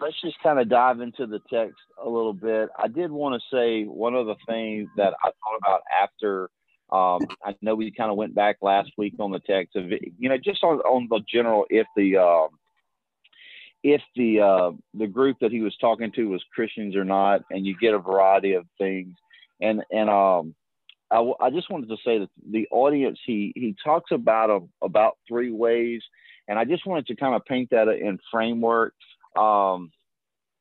let's just kind of dive into the text a little bit. I did want to say one of the things that I thought about after. Um, I know we kind of went back last week on the text of you know just on on the general if the um, if the uh, the group that he was talking to was Christians or not, and you get a variety of things. And and um, I, I just wanted to say that the audience he he talks about a, about three ways, and I just wanted to kind of paint that in framework. Um,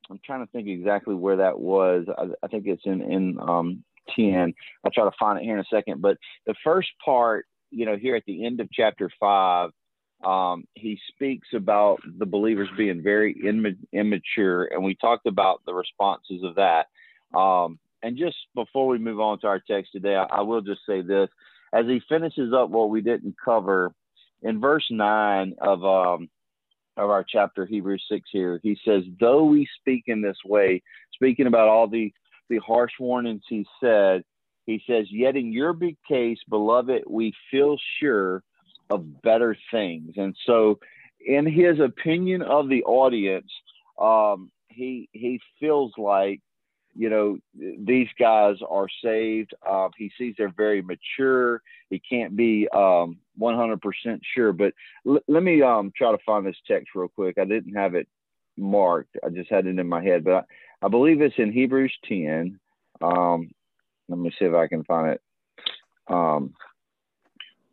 I'm trying to think exactly where that was. I, I think it's in in um, ten. I'll try to find it here in a second. But the first part, you know, here at the end of chapter five, um, he speaks about the believers being very immature, and we talked about the responses of that. Um, and just before we move on to our text today, I, I will just say this: as he finishes up what we didn't cover in verse nine of um, of our chapter Hebrews six here, he says, "Though we speak in this way, speaking about all the the harsh warnings he said, he says, yet in your big case, beloved, we feel sure of better things." And so, in his opinion of the audience, um, he he feels like you know, these guys are saved. Uh, he sees they're very mature. He can't be um, 100% sure. But l- let me um, try to find this text real quick. I didn't have it marked, I just had it in my head. But I, I believe it's in Hebrews 10. Um, let me see if I can find it. Um,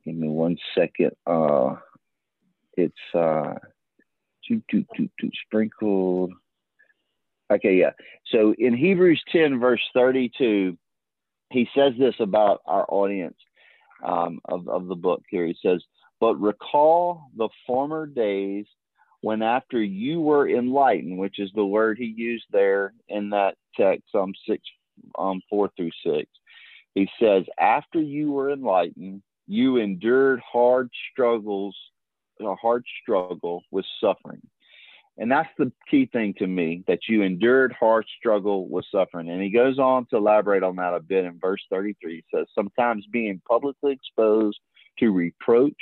give me one second. Uh, it's uh, two, two, two, sprinkled. Okay, yeah. So in Hebrews 10, verse 32, he says this about our audience um, of, of the book here. He says, But recall the former days when after you were enlightened, which is the word he used there in that text, um, 6, um, 4 through 6. He says, After you were enlightened, you endured hard struggles, a hard struggle with suffering and that's the key thing to me that you endured hard struggle with suffering. And he goes on to elaborate on that a bit in verse 33. He says, Sometimes being publicly exposed to reproach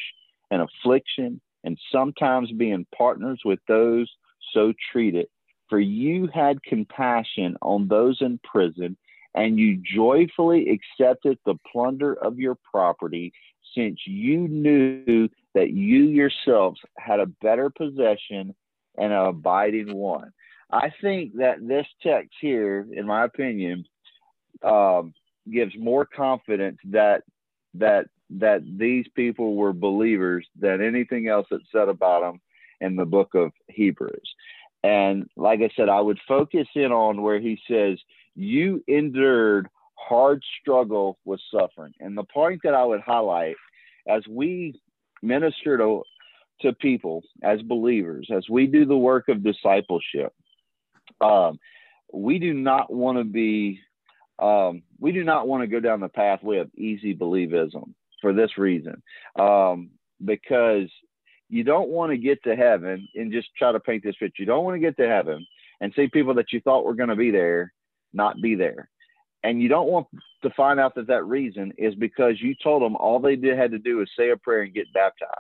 and affliction, and sometimes being partners with those so treated. For you had compassion on those in prison, and you joyfully accepted the plunder of your property, since you knew that you yourselves had a better possession and an abiding one. I think that this text here, in my opinion, um, gives more confidence that that that these people were believers than anything else that's said about them in the book of Hebrews. And like I said, I would focus in on where he says, You endured hard struggle with suffering. And the point that I would highlight as we minister to people as believers, as we do the work of discipleship, um, we do not want to be, um, we do not want to go down the pathway of easy believism for this reason, um, because you don't want to get to heaven and just try to paint this picture. You don't want to get to heaven and see people that you thought were going to be there not be there. And you don't want to find out that that reason is because you told them all they did had to do is say a prayer and get baptized.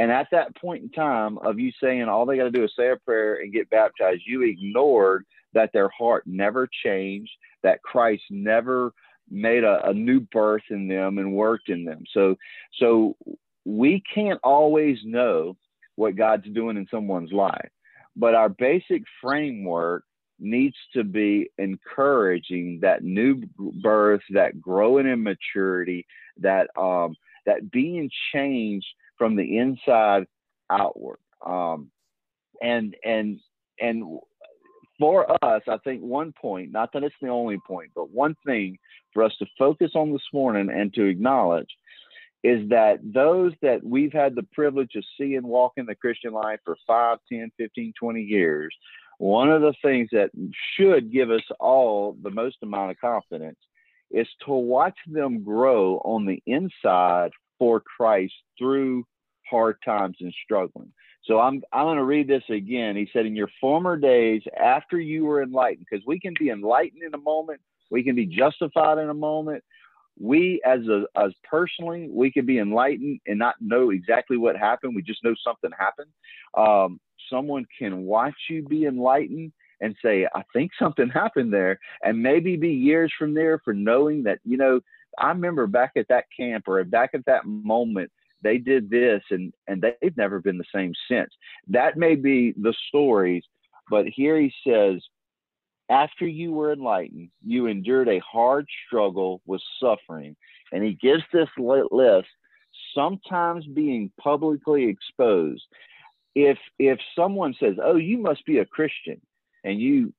And at that point in time of you saying all they got to do is say a prayer and get baptized, you ignored that their heart never changed, that Christ never made a, a new birth in them and worked in them. So, so we can't always know what God's doing in someone's life, but our basic framework needs to be encouraging that new birth, that growing in maturity, that um, that being changed from the inside outward. Um, and and and for us, I think one point, not that it's the only point, but one thing for us to focus on this morning and to acknowledge is that those that we've had the privilege of seeing walk in the Christian life for 5, 10, 15, 20 years, one of the things that should give us all the most amount of confidence is to watch them grow on the inside for Christ through hard times and struggling. So I'm I'm going to read this again. He said, "In your former days, after you were enlightened, because we can be enlightened in a moment, we can be justified in a moment. We, as a as personally, we can be enlightened and not know exactly what happened. We just know something happened. Um, someone can watch you be enlightened and say, I think something happened there. And maybe be years from there for knowing that, you know, I remember back at that camp or back at that moment, they did this and, and they've never been the same since. That may be the stories, but here he says, after you were enlightened, you endured a hard struggle with suffering. And he gives this list, sometimes being publicly exposed. If if someone says, "Oh, you must be a Christian," and you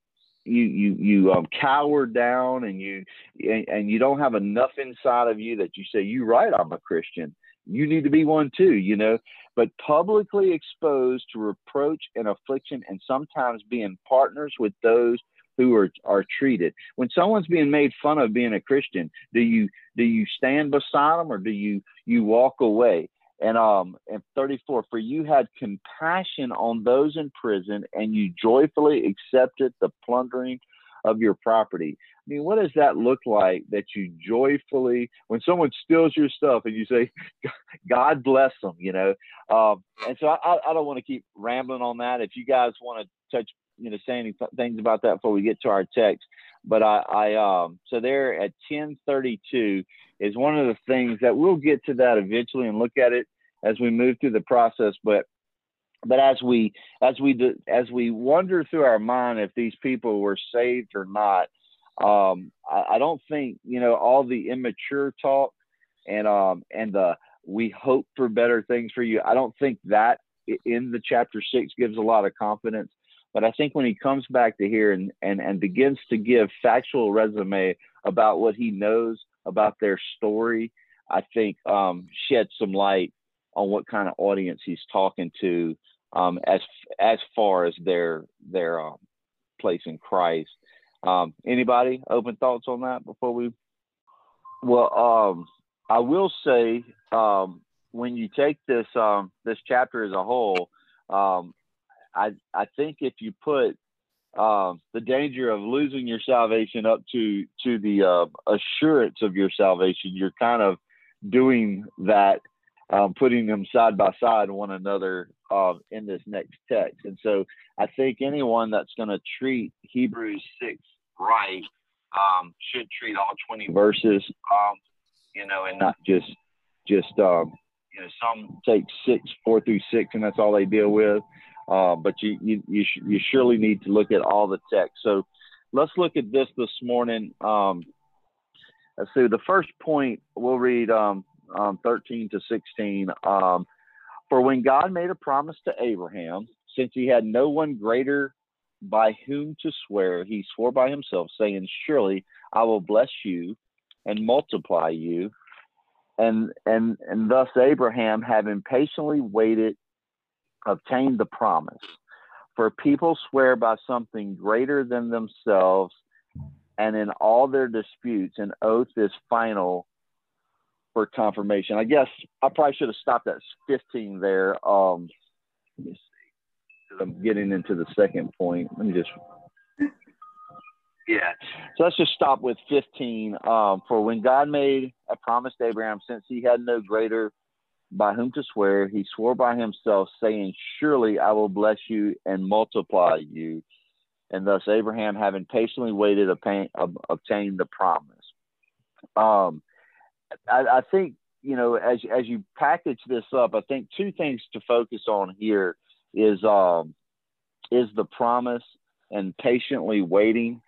you you you um, cower down and you and, and you don't have enough inside of you that you say, "You right, I'm a Christian." You need to be one too, you know. But publicly exposed to reproach and affliction, and sometimes being partners with those who are are treated. When someone's being made fun of being a Christian, do you do you stand beside them or do you you walk away? And um and 34 for you had compassion on those in prison and you joyfully accepted the plundering of your property. I mean, what does that look like that you joyfully, when someone steals your stuff and you say, God bless them, you know? Um, and so I, I don't want to keep rambling on that. If you guys want to touch you know say any things about that before we get to our text. But I, I um, so there at 1032 is one of the things that we'll get to that eventually and look at it as we move through the process. But but as we as we do, as we wonder through our mind if these people were saved or not, um, I, I don't think you know all the immature talk and um and the we hope for better things for you. I don't think that in the chapter six gives a lot of confidence. But I think when he comes back to here and, and, and begins to give factual resume about what he knows about their story, I think um, sheds some light on what kind of audience he's talking to um, as as far as their their um, place in Christ. Um, anybody open thoughts on that before we? Well, um, I will say um, when you take this this chapter as a whole, um, I I think if you put um, the danger of losing your salvation up to to the uh, assurance of your salvation, you're kind of doing that, um, putting them side by side one another uh, in this next text. And so I think anyone that's going to treat Hebrews six right um, should treat all 20 verses, um, you know, and not just just you know some take six four through six and that's all they deal with. Uh, but you you you, sh- you, surely need to look at all the text. So let's look at this this morning. Um, let's see. The first point we'll read um, um, 13 to 16. Um, For when God made a promise to Abraham, since he had no one greater by whom to swear, he swore by himself, saying, "Surely I will bless you and multiply you." And and and thus Abraham, having patiently waited obtained the promise. For people swear by something greater than themselves, and in all their disputes, an oath is final for confirmation. I guess I probably should have stopped at 15 there. Um, let me see. I'm getting into the second point. Let me just. Yeah. So let's just stop with 15. Um, for when God made a promise to Abraham, since he had no greater by whom to swear, he swore by himself, saying, Surely I will bless you and multiply you. And thus Abraham, having patiently waited, obtained the promise. Um, I, I think you know as as you package this up, I think two things to focus on here is um, is the promise and patiently waiting.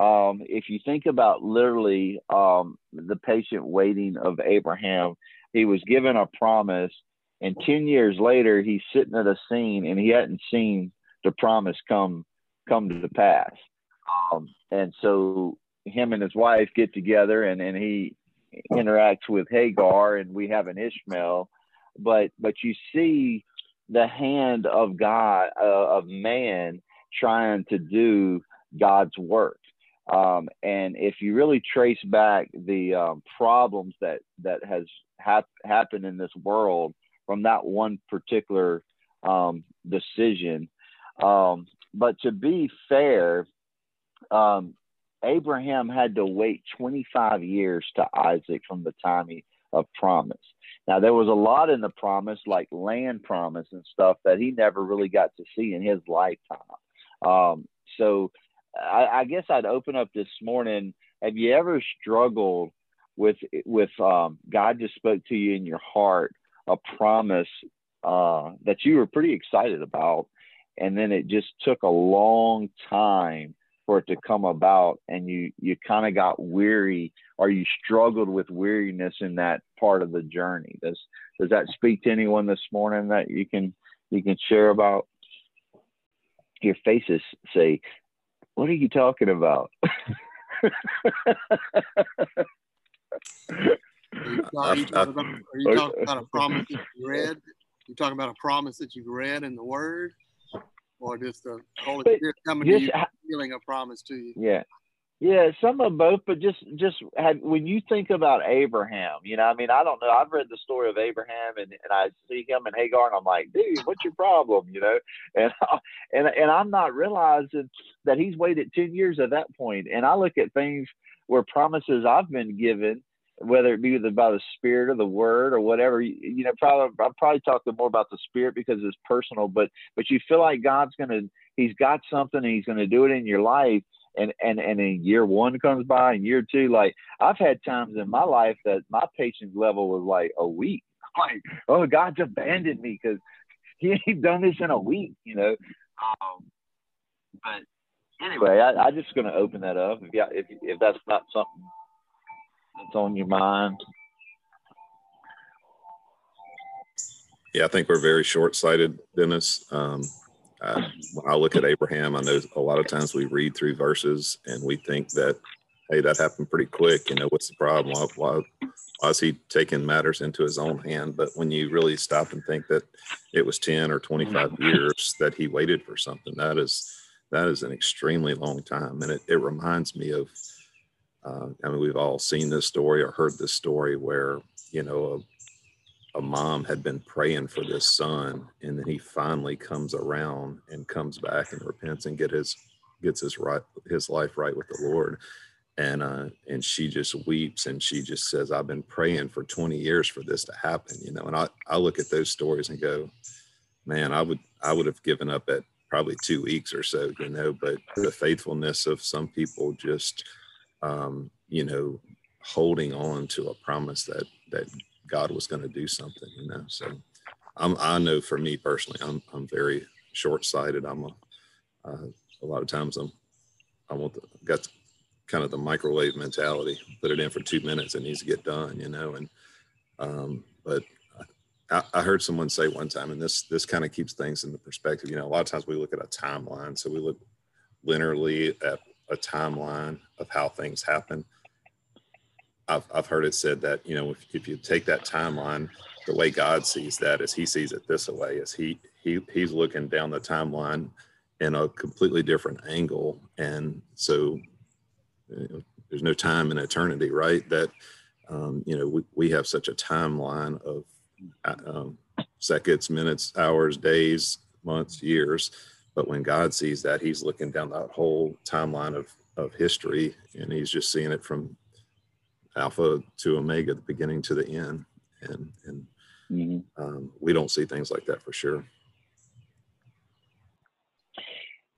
Um, if you think about literally um, the patient waiting of Abraham, he was given a promise, and 10 years later, he's sitting at a scene and he hadn't seen the promise come come to pass. Um, and so him and his wife get together and, and he interacts with Hagar and we have an Ishmael, but but you see the hand of God uh, of man trying to do God's work. Um, and if you really trace back the um, problems that that has hap- happened in this world from that one particular um, decision, um, but to be fair, um, Abraham had to wait 25 years to Isaac from the time he, of promise. Now there was a lot in the promise, like land promise and stuff, that he never really got to see in his lifetime. Um, so I, I guess I'd open up this morning. Have you ever struggled with with um, God just spoke to you in your heart a promise uh, that you were pretty excited about, and then it just took a long time for it to come about, and you you kind of got weary or you struggled with weariness in that part of the journey. Does does that speak to anyone this morning that you can you can share about? Your faces say, "What are you talking about?" Are you, talking about, are you talking about a promise that you read? You talking about a promise that you read in the Word, or just the Holy Spirit coming just, to you, feeling a promise to you? Yeah, yeah, some of both, but just just had when you think about Abraham, you know, I mean, I don't know. I've read the story of Abraham, and, and I see him and Hagar, and I'm like, dude, what's your problem, you know? And and and I'm not realizing that he's waited ten years at that point. And I look at things where promises I've been given whether it be by the spirit or the word or whatever you, you know probably i'm probably talking more about the spirit because it's personal but but you feel like god's gonna he's got something and he's gonna do it in your life and and and in year one comes by and year two like i've had times in my life that my patience level was like a week like oh god's abandoned me because he ain't done this in a week you know um but anyway i i just gonna open that up if yeah if if that's not something that's on your mind? Yeah, I think we're very short sighted, Dennis. Um, I, when I look at Abraham, I know a lot of times we read through verses and we think that, hey, that happened pretty quick. You know, what's the problem? Why, why, why is he taking matters into his own hand? But when you really stop and think that it was 10 or 25 years that he waited for something, that is that is an extremely long time. And it, it reminds me of uh, I mean, we've all seen this story or heard this story where, you know, a, a mom had been praying for this son and then he finally comes around and comes back and repents and get his, gets his right, his life right with the Lord. And, uh, and she just weeps and she just says, I've been praying for 20 years for this to happen, you know? And I, I look at those stories and go, man, I would, I would have given up at probably two weeks or so, you know, but the faithfulness of some people just, um, you know, holding on to a promise that that God was going to do something, you know. So I'm, I know for me personally, I'm I'm very short sighted. I'm a uh, a lot of times I'm I want the, got kind of the microwave mentality. Put it in for two minutes, it needs to get done, you know. And um, but I, I heard someone say one time, and this this kind of keeps things in the perspective. You know, a lot of times we look at a timeline, so we look linearly at a timeline of how things happen. I've, I've heard it said that, you know, if, if you take that timeline, the way God sees that is he sees it this way is he, he, he's looking down the timeline in a completely different angle. And so you know, there's no time in eternity, right? That, um, you know, we, we have such a timeline of uh, um, seconds, minutes, hours, days, months, years but when God sees that, he's looking down that whole timeline of, of history and he's just seeing it from alpha to omega, the beginning to the end. And, and mm-hmm. um, we don't see things like that for sure.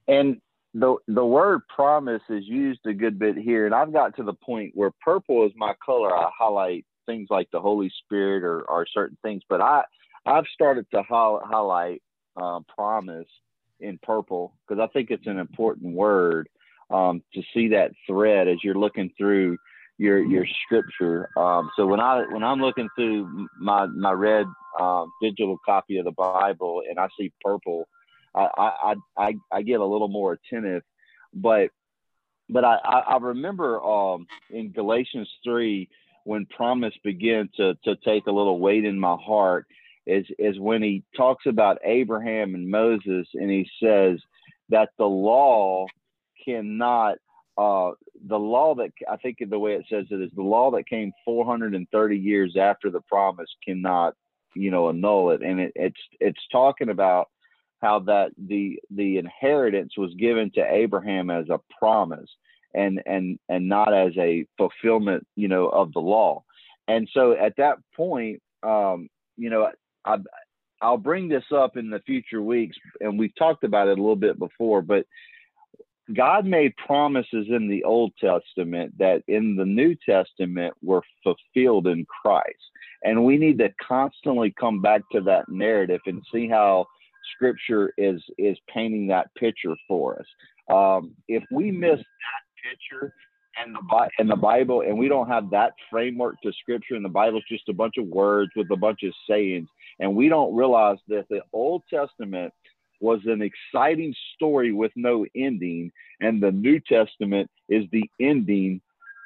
And the the word promise is used a good bit here, and I've got to the point where purple is my color. I highlight things like the Holy Spirit or, or certain things, but I I've started to highlight uh, promise in purple because I think it's an important word um, to see that thread as you're looking through your your scripture. Um, so when I when I'm looking through my my red uh, digital copy of the Bible and I see purple, I I, I I get a little more attentive. But but I I, remember um, in Galatians three when promise began to to take a little weight in my heart is is when he talks about Abraham and Moses, and he says that the law cannot uh, the law that I think the way it says it is the law that came 430 years after the promise cannot you know annul it, and it, it's it's talking about how that the the inheritance was given to Abraham as a promise and and and not as a fulfillment you know of the law. And so at that point um, you know I I'll bring this up in the future weeks, and we've talked about it a little bit before, but God made promises in the Old Testament that in the New Testament were fulfilled in Christ. And we need to constantly come back to that narrative and see how scripture is is painting that picture for us. Um, if we miss that picture and the and the Bible, and we don't have that framework to Scripture, and the Bible's just a bunch of words with a bunch of sayings, and we don't realize that the Old Testament was an exciting story with no ending, and the New Testament is the ending,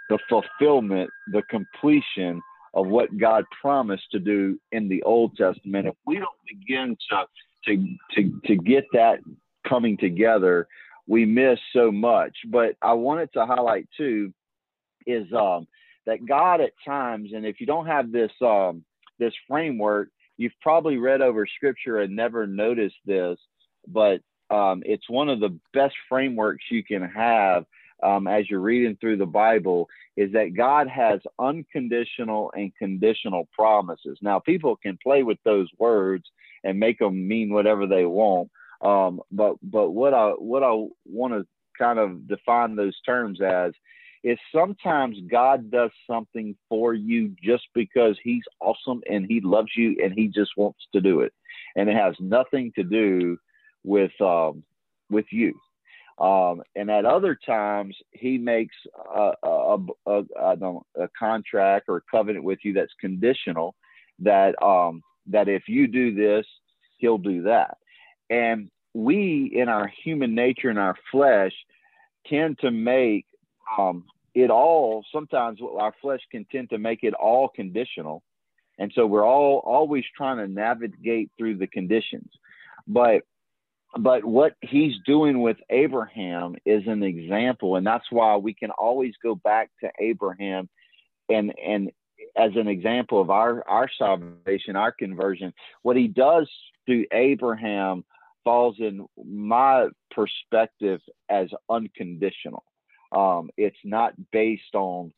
the fulfillment, the completion of what God promised to do in the Old Testament. If we don't begin to to to, to get that coming together, we miss so much. But I wanted to highlight too is um, that God at times, and if you don't have this um, this framework, you've probably read over Scripture and never noticed this, but um, it's one of the best frameworks you can have um, as you're reading through the Bible is that God has unconditional and conditional promises. Now, people can play with those words and make them mean whatever they want, um, but but what I what I want to kind of define those terms as is sometimes God does something for you just because He's awesome and He loves you and He just wants to do it, and it has nothing to do with um, with you. Um, and at other times, he makes a, a, a, a, contract or a covenant with you that's conditional. That um, that if you do this, he'll do that. And we, in our human nature and our flesh, tend to make um, it all. Sometimes our flesh can tend to make it all conditional, and so we're all always trying to navigate through the conditions. But but what he's doing with Abraham is an example, and that's why we can always go back to Abraham and and as an example of our our salvation, our conversion. What he does through Abraham falls in my perspective as unconditional. Um, it's not based on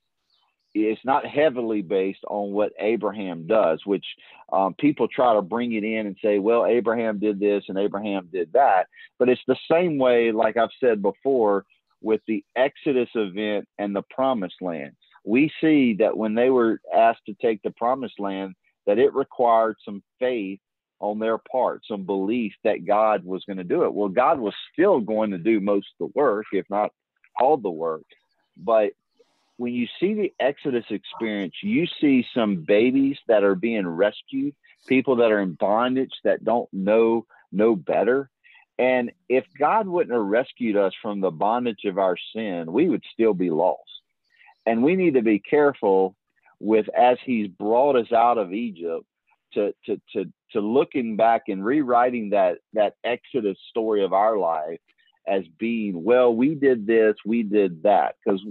it's not heavily based on what Abraham does, which um, people try to bring it in and say, well, Abraham did this and Abraham did that. But it's the same way, like I've said before, with the Exodus event and the promised land. We see that when they were asked to take the promised land, that it required some faith on their part, some belief that God was going to do it. Well, God was still going to do most of the work, if not all the work. But when you see the Exodus experience, you see some babies that are being rescued, people that are in bondage that don't know no better. And if God wouldn't have rescued us from the bondage of our sin, we would still be lost. And we need to be careful with as He's brought us out of Egypt to to to to looking back and rewriting that that Exodus story of our life as being, well, we did this, we did that. Because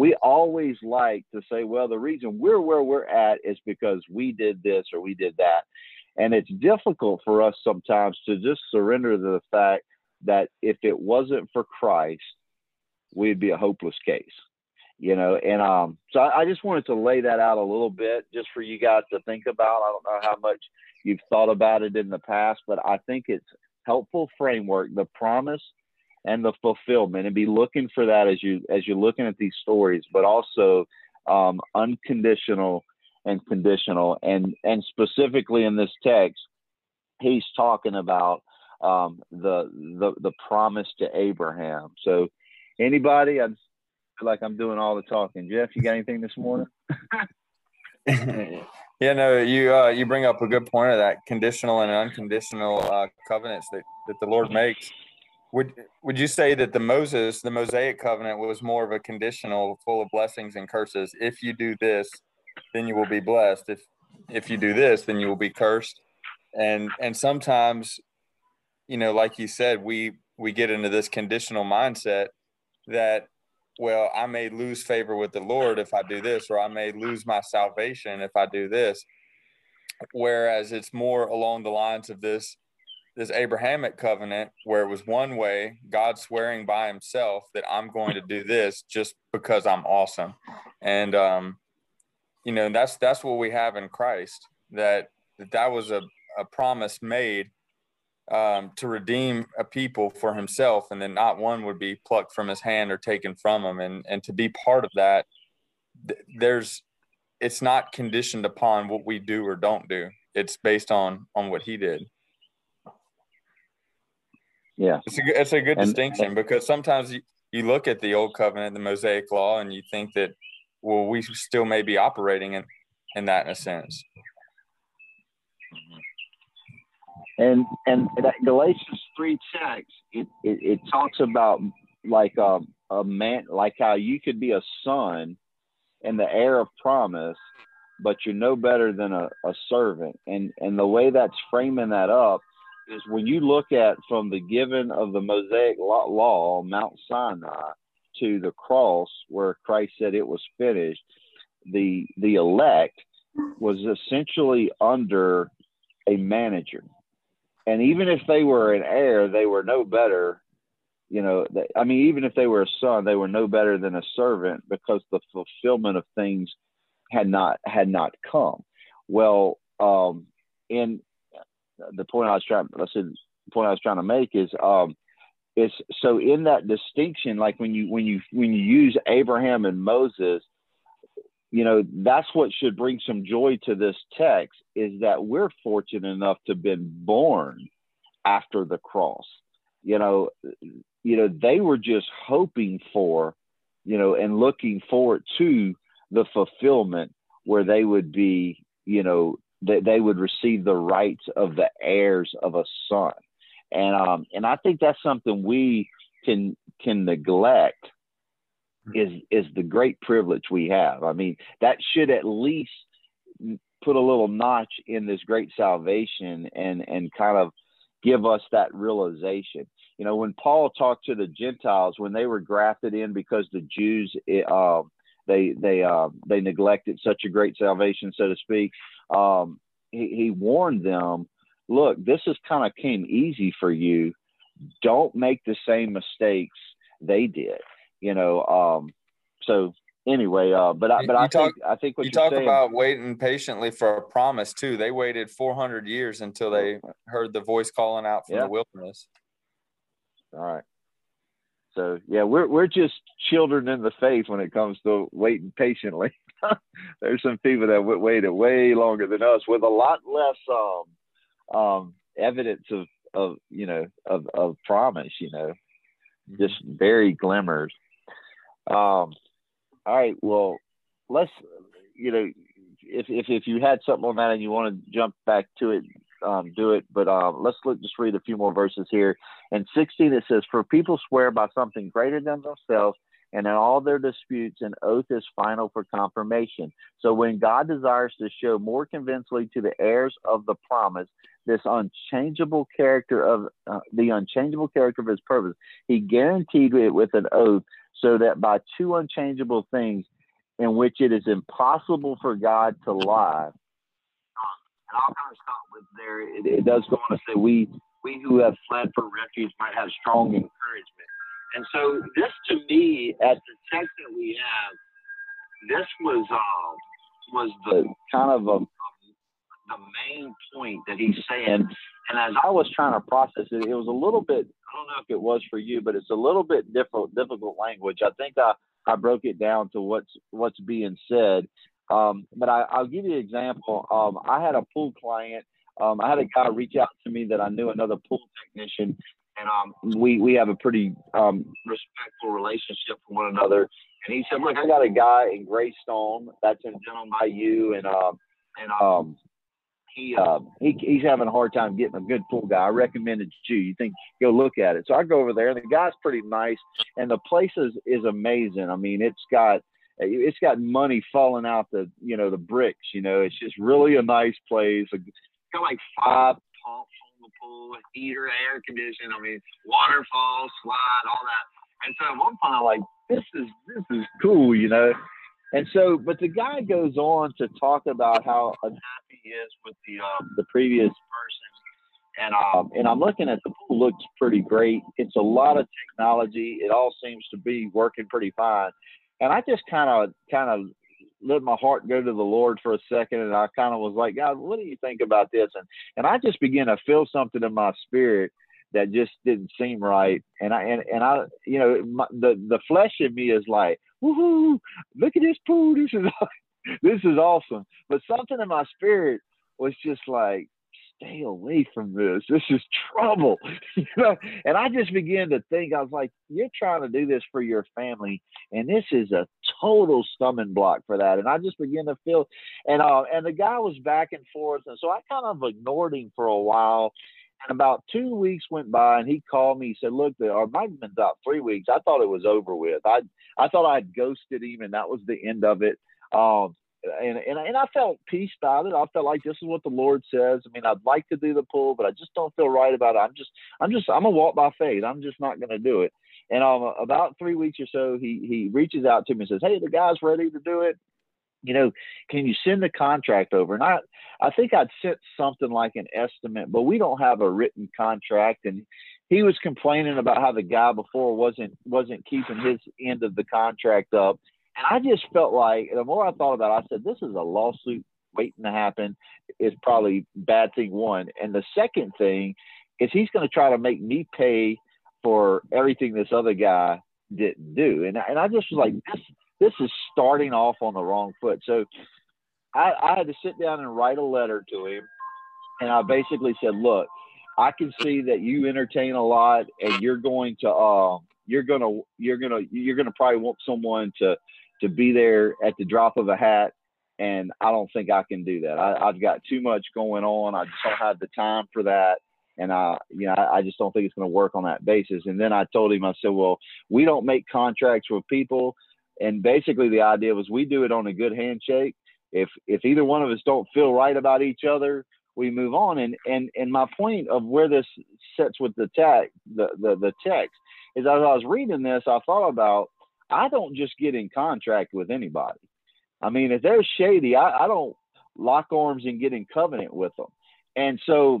we always like to say, well, the reason we're where we're at is because we did this or we did that. And it's difficult for us sometimes to just surrender to the fact that if it wasn't for Christ, we'd be a hopeless case. You know, and um, so I, I just wanted to lay that out a little bit just for you guys to think about. I don't know how much you've thought about it in the past, but I think it's helpful framework. The promise and the fulfillment and be looking for that as you as you're looking at these stories but also um, unconditional and conditional. And and specifically in this text he's talking about um, the the the promise to abraham. So anybody i feel like i'm doing all the talking. Jeff you got anything this morning? Yeah no you uh, you bring up a good point of that conditional and unconditional uh, covenants that that the lord makes would would you say that the Moses, the Mosaic covenant was more of a conditional full of blessings and curses? If you do this, then you will be blessed. If if you do this, then you will be cursed. And and sometimes, you know, like you said, we we get into this conditional mindset that well, I may lose favor with the Lord if I do this, or I may lose my salvation if I do this. Whereas it's more along the lines of this this Abrahamic covenant where it was one way, God swearing by himself that I'm going to do this just because I'm awesome. And um, you know, that's that's what we have in Christ, that that, that was a, a promise made um, to redeem a people for himself, and then not one would be plucked from his hand or taken from him. And and to be part of that, th- there's it's not conditioned upon what we do or don't do. It's based on on what he did. Yeah, it's a it's a good and, distinction because sometimes you, you look at the old covenant, the Mosaic law, and you think that well we still may be operating in in that in a sense. Mm-hmm. And and that Galatians three text it, it, it talks about like a, a man like how you could be a son and the heir of promise, but you're no better than a, a servant. And and the way that's framing that up is when you look at from the given of the Mosaic law, Mount Sinai, to the cross where Christ said it was finished, the the elect was essentially under a manager. And even if they were an heir, they were no better. You know, they, I mean, even if they were a son, they were no better than a servant because the fulfillment of things had not had not come. Well, um, in the point I was trying, I said, the point I was trying to make is, um, is so in that distinction, like when you when you when you use Abraham and Moses, you know that's what should bring some joy to this text is that we're fortunate enough to have been born after the cross. You know, you know they were just hoping for, you know, and looking forward to the fulfillment where they would be, you know, that they would receive the rights of the heirs of a son. And um and I think that's something we can can neglect is is the great privilege we have. I mean, that should at least put a little notch in this great salvation and and kind of give us that realization. You know, when Paul talked to the Gentiles when they were grafted in because the Jews uh, they they uh, they neglected such a great salvation, so to speak. Um, he, he warned them, look, this has kind of came easy for you. Don't make the same mistakes they did. You know, um, so anyway, uh, but I, but I talk, think I think what you talk saying, about waiting patiently for a promise too. They waited 400 years until they heard the voice calling out from yeah. the wilderness. All right. So yeah, we're we're just children in the faith when it comes to waiting patiently. There's some people that waited way longer than us with a lot less um, um, evidence of of you know of of promise. You know, just very glimmers. Um, all right, well, let's you know if if if you had something on that and you want to jump back to it, um, do it. But um, let's look, just read a few more verses here. In 16, it says, For people swear by something greater than themselves, and in all their disputes, an oath is final for confirmation. So when God desires to show more convincingly to the heirs of the promise this unchangeable character of uh, the unchangeable character of his purpose, he guaranteed it with an oath so that by two unchangeable things in which it is impossible for God to lie, and I'll kind of stop with there. It, it does go on to say, we, we who have fled for refuge might have strong encouragement. And so this to me, at the text that we have, this was uh, was the kind of a, the main point that he's saying. And as I was trying to process it, it was a little bit. I don't know if it was for you, but it's a little bit difficult, difficult language. I think I, I broke it down to what's what's being said, um, but I, will give you an example. Um, I had a pool client. Um, I had a guy reach out to me that I knew another pool technician, and um, we we have a pretty um, respectful relationship for one another. And he said, "Look, I got a guy in Greystone that's in Denham Bayou, and uh, and um, he uh, he he's having a hard time getting a good pool guy. I recommended you. You think go look at it? So I go over there, and the guy's pretty nice, and the place is is amazing. I mean, it's got it's got money falling out the you know the bricks. You know, it's just really a nice place. It's got like five pumps the pool, heater, air conditioning. I mean, waterfall, slide, all that. And so at one point, I'm like, this is this is cool, you know. And so, but the guy goes on to talk about how unhappy he is with the um, the previous person. And um, and I'm looking at the pool looks pretty great. It's a lot of technology. It all seems to be working pretty fine. And I just kind of kind of let my heart go to the Lord for a second, and I kind of was like, God, what do you think about this? And and I just began to feel something in my spirit that just didn't seem right. And I and, and I, you know, my, the the flesh in me is like, woohoo! Look at this pool. This is this is awesome. But something in my spirit was just like, stay away from this. This is trouble. And I just began to think, I was like, you're trying to do this for your family, and this is a total stumbling block for that. And I just began to feel, and uh, and the guy was back and forth, and so I kind of ignored him for a while. And about two weeks went by, and he called me. He said, "Look, the, or might have been about three weeks. I thought it was over with. I I thought I had ghosted him, and that was the end of it. Um, and, and and I felt peace about it. I felt like this is what the Lord says. I mean, I'd like to do the pool, but I just don't feel right about it. I'm just I'm just I'm gonna walk by faith. I'm just not gonna do it. And um, about three weeks or so, he he reaches out to me and says, "Hey, the guy's ready to do it. You know, can you send the contract over?" And I I think I'd sent something like an estimate, but we don't have a written contract. And he was complaining about how the guy before wasn't wasn't keeping his end of the contract up and I just felt like the more I thought about it, I said, this is a lawsuit waiting to happen. It's probably bad thing one. And the second thing is he's going to try to make me pay for everything this other guy didn't do. And, and I just was like, this, this is starting off on the wrong foot. So I, I had to sit down and write a letter to him. And I basically said, look, I can see that you entertain a lot and you're going to, uh, you're going to, you're going to, you're going to probably want someone to, to be there at the drop of a hat. And I don't think I can do that. I, have got too much going on. I just don't have the time for that. And I, you know, I, I just don't think it's going to work on that basis. And then I told him, I said, well, we don't make contracts with people. And basically the idea was we do it on a good handshake. If, if either one of us don't feel right about each other, we move on. And, and, and my point of where this sets with the text, the, the, the text is as I was reading this, I thought about I don't just get in contract with anybody. I mean, if they're shady, I, I don't lock arms and get in covenant with them. And so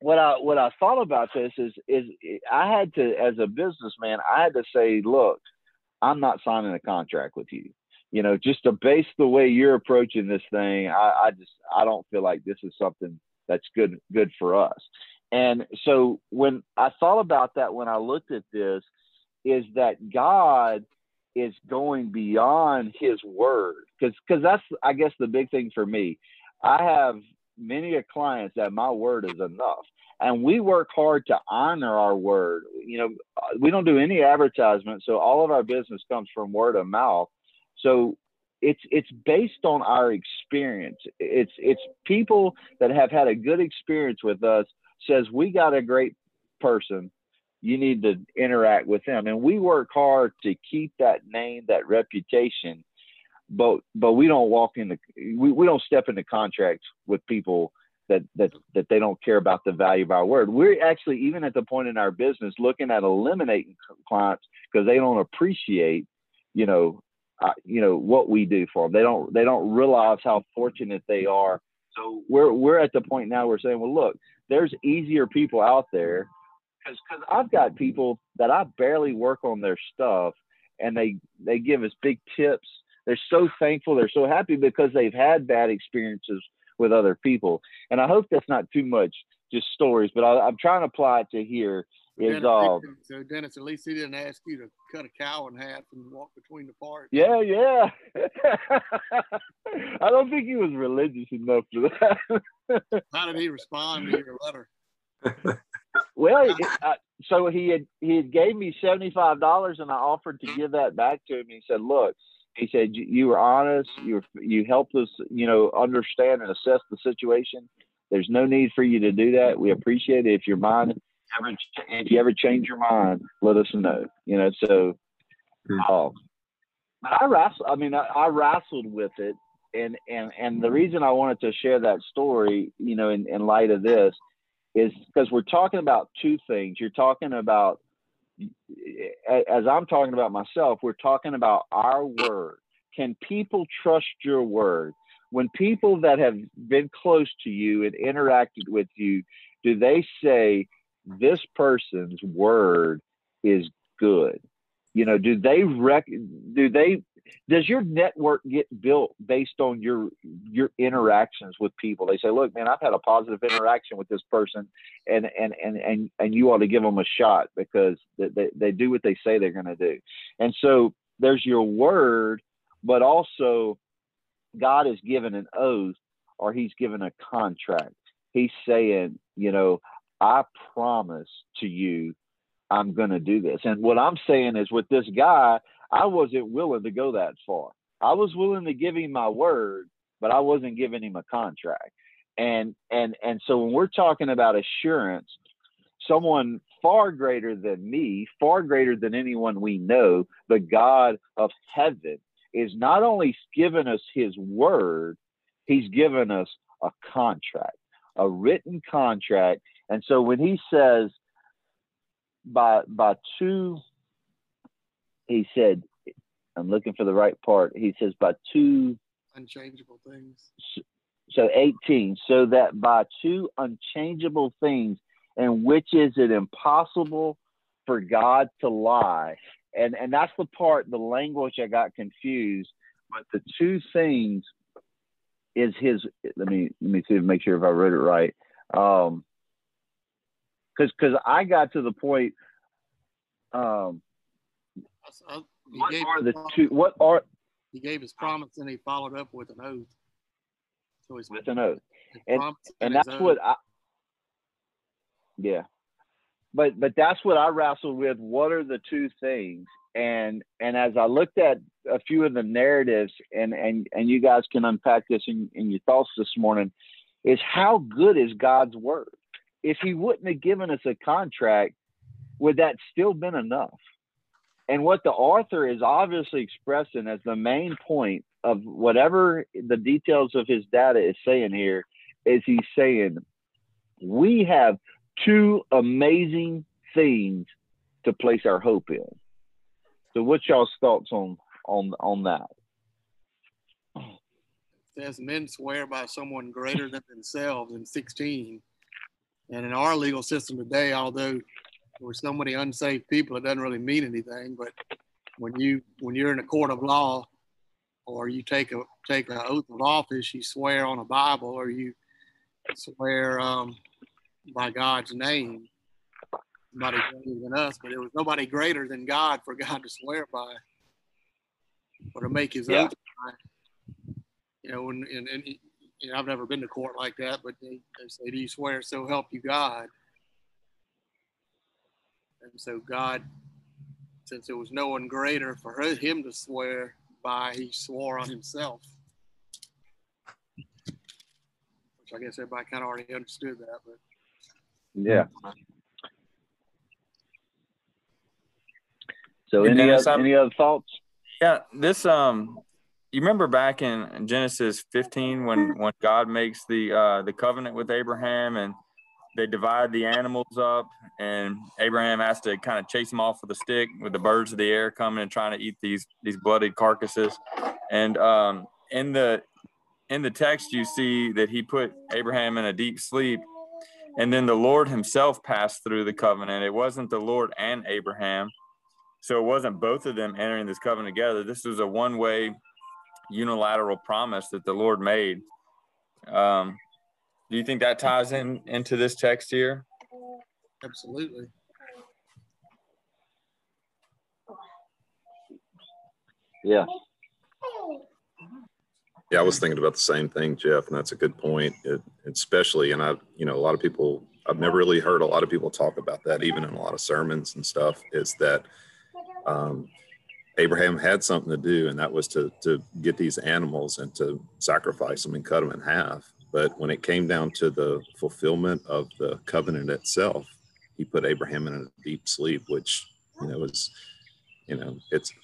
what I what I thought about this is is I had to as a businessman I had to say, look, I'm not signing a contract with you. You know, just to base the way you're approaching this thing, I, I just I don't feel like this is something that's good good for us. And so when I thought about that when I looked at this, is that God is going beyond his word. Because because that's i guess the big thing for me. I have many clients that my word is enough and we work hard to honor our word. You know we don't do any advertisement so all of our business comes from word of mouth. So it's it's based on our experience. It's it's people that have had a good experience with us says we got a great person you need to interact with them. And we work hard to keep that name, that reputation, but but we don't walk in the we, we don't step into contracts with people that that that they don't care about the value of our word. We're actually even at the point in our business looking at eliminating clients because they don't appreciate, you know, uh, you know what we do for them. They don't they don't realize how fortunate they are. So we're we're at the point now we're saying, well, look, there's easier people out there because because I've got people that I barely work on their stuff, and they they give us big tips. They're so thankful. They're so happy because they've had bad experiences with other people. And I hope that's not too much just stories, but I, am trying to apply it to here. Is Dennis, uh, so Dennis, at least he didn't ask you to cut a cow in half and walk between the parts. Yeah, yeah. I don't think he was religious enough for that. How did he respond to your letter? Well, uh, so he had he had gave me seventy five dollars, and I offered to give that back to him. He said, "Look," he said, "you were honest. You you helped us, you know, understand and assess the situation. There's no need for you to do that. We appreciate it. If your mind ever if you ever change your mind, let us know. You know, so." Um, I wrestled. I mean, I, I wrestled with it, and and and the reason I wanted to share that story, you know, in, in light of this, is because we're talking about two things. You're talking about, as I'm talking about myself, we're talking about our word. Can people trust your word? When people that have been close to you and interacted with you, do they say, this person's word is good? You know, do they rec- do they does your network get built based on your your interactions with people? They say, "Look, man, I've had a positive interaction with this person, and and and and and you ought to give them a shot because they they do what they say they're going to do." And so there's your word, but also God has given an oath or He's given a contract. He's saying, you know, I promise to you I'm going to do this. And what I'm saying is with this guy, I wasn't willing to go that far. I was willing to give him my word, but I wasn't giving him a contract. And and and so when we're talking about assurance, someone far greater than me, far greater than anyone we know, the God of heaven is not only given us his word, he's given us a contract, a written contract. And so when he says by by two he said i'm looking for the right part. He says by two unchangeable things. So 18 so that by two unchangeable things and which is it impossible for god to lie? And and that's the part the language i got confused but the two things is his let me let me see make sure if i read it right. Um because because I got to the point. Um, Uh, what are the two? What are he gave his promise and he followed up with an oath. So he's with an oath, and and that's oath. what I. Yeah, but but that's what I wrestled with. What are the two things? And and as I looked at a few of the narratives, and and and you guys can unpack this in, in your thoughts this morning, is how good is God's word? if he wouldn't have given us a contract, would that still been enough? And what the author is obviously expressing as the main point of whatever the details of his data is saying here is he's saying we have two amazing things to place our hope in. So what's y'all's thoughts on on on that? As men swear by someone greater than themselves in 16, and in our legal system today, although for so many unsaved people, it doesn't really mean anything. But when you when you're in a court of law, or you take a take an oath of office, you swear on a Bible, or you swear um, by God's name. Nobody greater than us, but there was nobody greater than God for God to swear by, or to make His yeah. oath by. You know, and, and, and you know, I've never been to court like that, but they, they say, Do you swear so help you God? And so God, since there was no one greater for him to swear by, he swore on himself. Which I guess everybody kind of already understood that, but yeah. So any other, any other thoughts? Yeah, this um you remember back in Genesis 15 when when God makes the uh, the covenant with Abraham and they divide the animals up and Abraham has to kind of chase them off with a stick with the birds of the air coming and trying to eat these these bloodied carcasses. And um, in the in the text you see that he put Abraham in a deep sleep and then the Lord himself passed through the covenant. It wasn't the Lord and Abraham. So it wasn't both of them entering this covenant together. This was a one way unilateral promise that the Lord made. Um, do you think that ties in into this text here? Absolutely. Yeah. Yeah, I was thinking about the same thing, Jeff, and that's a good point. It, especially, and I, you know, a lot of people, I've never really heard a lot of people talk about that, even in a lot of sermons and stuff. Is that um, Abraham had something to do, and that was to to get these animals and to sacrifice them and cut them in half. But when it came down to the fulfillment of the covenant itself, he put Abraham in a deep sleep, which you know was, you know, it's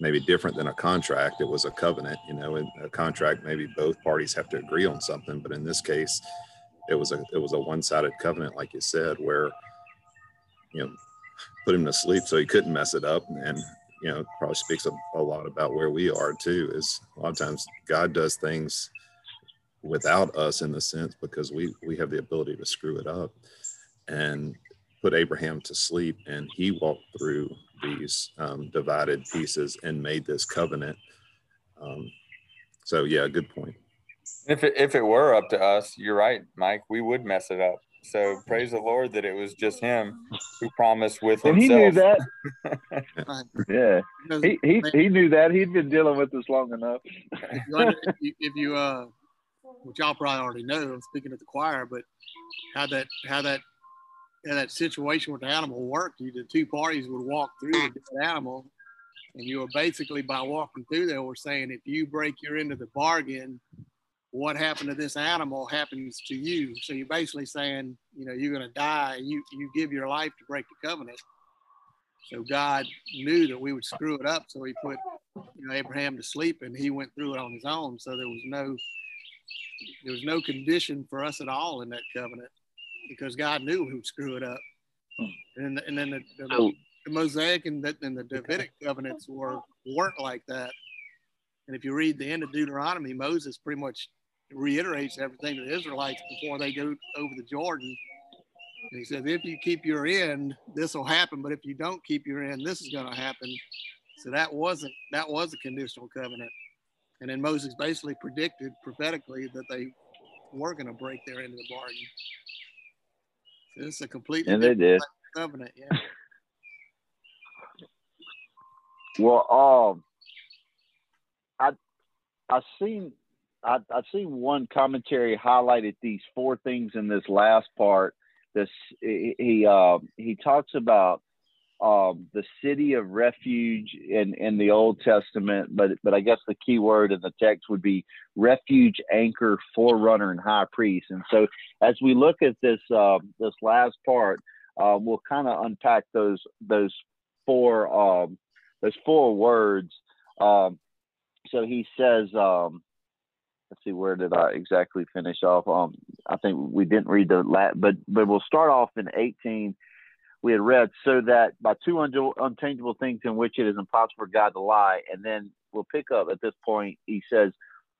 maybe different than a contract. It was a covenant. You know, in a contract, maybe both parties have to agree on something, but in this case, it was a it was a one sided covenant, like you said, where you know put him to sleep so he couldn't mess it up and you know probably speaks a, a lot about where we are too is a lot of times god does things without us in the sense because we we have the ability to screw it up and put abraham to sleep and he walked through these um, divided pieces and made this covenant Um, so yeah, good point. If it, if it were up to us, you're right, Mike. We would mess it up. So praise the Lord that it was just him who promised with And he knew that. Yeah, he, he he knew that. He'd been dealing with this long enough. if you, under, if you, if you uh, which y'all probably already know, I'm speaking at the choir, but how that how that how that situation with the animal worked, you the two parties would walk through the animal, and you were basically by walking through there, we're saying if you break your end of the bargain, what happened to this animal happens to you. So you're basically saying, you know, you're gonna die. You you give your life to break the covenant. So God knew that we would screw it up, so He put you know Abraham to sleep, and he went through it on his own. So there was no there was no condition for us at all in that covenant because God knew we would screw it up. Hmm. And and then the, the, So- the Mosaic and the, and the Davidic covenants were weren't like that. And if you read the end of Deuteronomy, Moses pretty much reiterates everything to the Israelites before they go over the Jordan. And he says, if you keep your end, this will happen. But if you don't keep your end, this is going to happen. So that wasn't that was a conditional covenant. And then Moses basically predicted prophetically that they were going to break their end of the bargain. So it's a completely And they did. covenant. Yeah. Well, um, I I seen I I seen one commentary highlighted these four things in this last part. This he he, uh, he talks about um, the city of refuge in in the Old Testament, but but I guess the key word in the text would be refuge, anchor, forerunner, and high priest. And so as we look at this uh, this last part, uh, we'll kind of unpack those those four um, those four words. Um, so he says, um, let's see, where did I exactly finish off? Um, I think we didn't read the lat, but but we'll start off in 18. We had read so that by two un- untangible things in which it is impossible for God to lie, and then we'll pick up at this point. He says,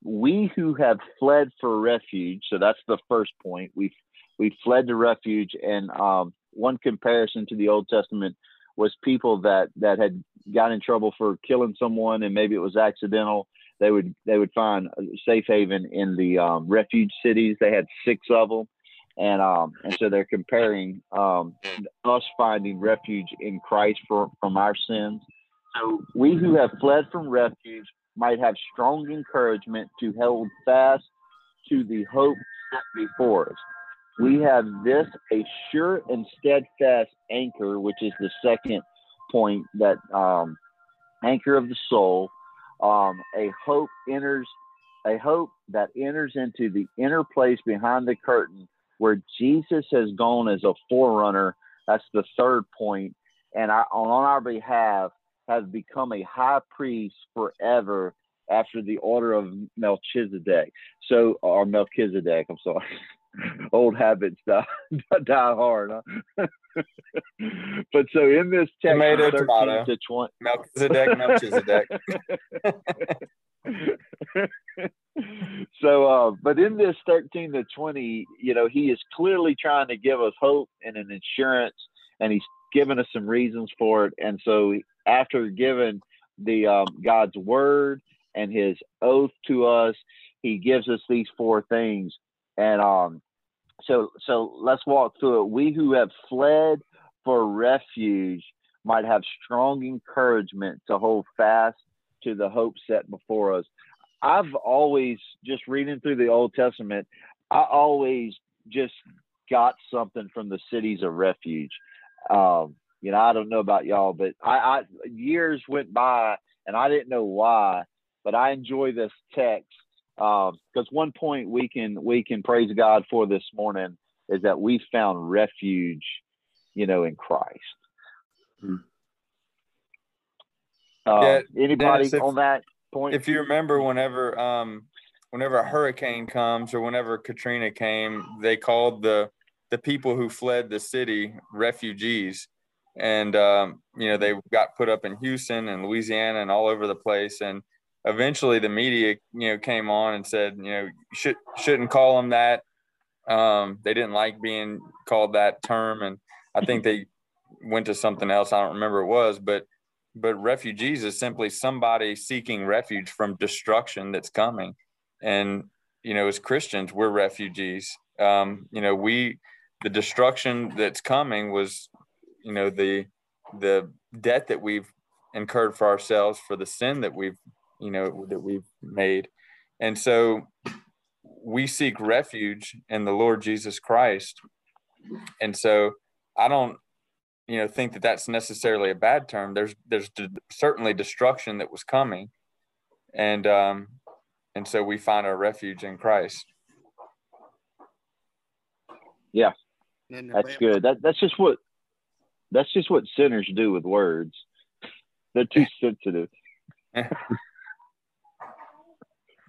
"We who have fled for refuge." So that's the first point. We we fled to refuge, and um, one comparison to the Old Testament was people that that had got in trouble for killing someone and maybe it was accidental they would they would find a safe haven in the um, refuge cities they had six of them and um and so they're comparing um us finding refuge in christ for from our sins. So we who have fled from refuge might have strong encouragement to hold fast to the hope set before us. We have this a sure and steadfast anchor, which is the second point that um, anchor of the soul. Um, a hope enters, a hope that enters into the inner place behind the curtain where Jesus has gone as a forerunner. That's the third point, and I, on our behalf has become a high priest forever after the order of Melchizedek. So, or Melchizedek. I'm sorry. old habits die, die hard. Huh? but so in this text, Tomato, 13 tomato. to 20. Melchizedek, Melchizedek. so, uh, but in this 13 to 20, you know, he is clearly trying to give us hope and an insurance, and he's given us some reasons for it. And so, after giving the um, God's word and his oath to us, he gives us these four things. And um, so, so let's walk through it. We who have fled for refuge might have strong encouragement to hold fast to the hope set before us. I've always just reading through the Old Testament, I always just got something from the cities of refuge. Um, you know, I don't know about y'all, but I, I years went by and I didn't know why, but I enjoy this text because um, one point we can we can praise God for this morning is that we found refuge, you know, in Christ. Hmm. Uh, Yeah, anybody Dennis, if- on that point? if you remember whenever um whenever a hurricane comes or whenever katrina came they called the the people who fled the city refugees and um, you know they got put up in houston and louisiana and all over the place and eventually the media you know came on and said you know should shouldn't call them that um, they didn't like being called that term and i think they went to something else i don't remember it was but but refugees is simply somebody seeking refuge from destruction that's coming. And, you know, as Christians, we're refugees. Um, you know, we, the destruction that's coming was, you know, the, the debt that we've incurred for ourselves for the sin that we've, you know, that we've made. And so we seek refuge in the Lord Jesus Christ. And so I don't, you know, think that that's necessarily a bad term. There's there's certainly destruction that was coming, and um, and so we find our refuge in Christ. Yeah, that's good. That that's just what that's just what sinners do with words. They're too sensitive.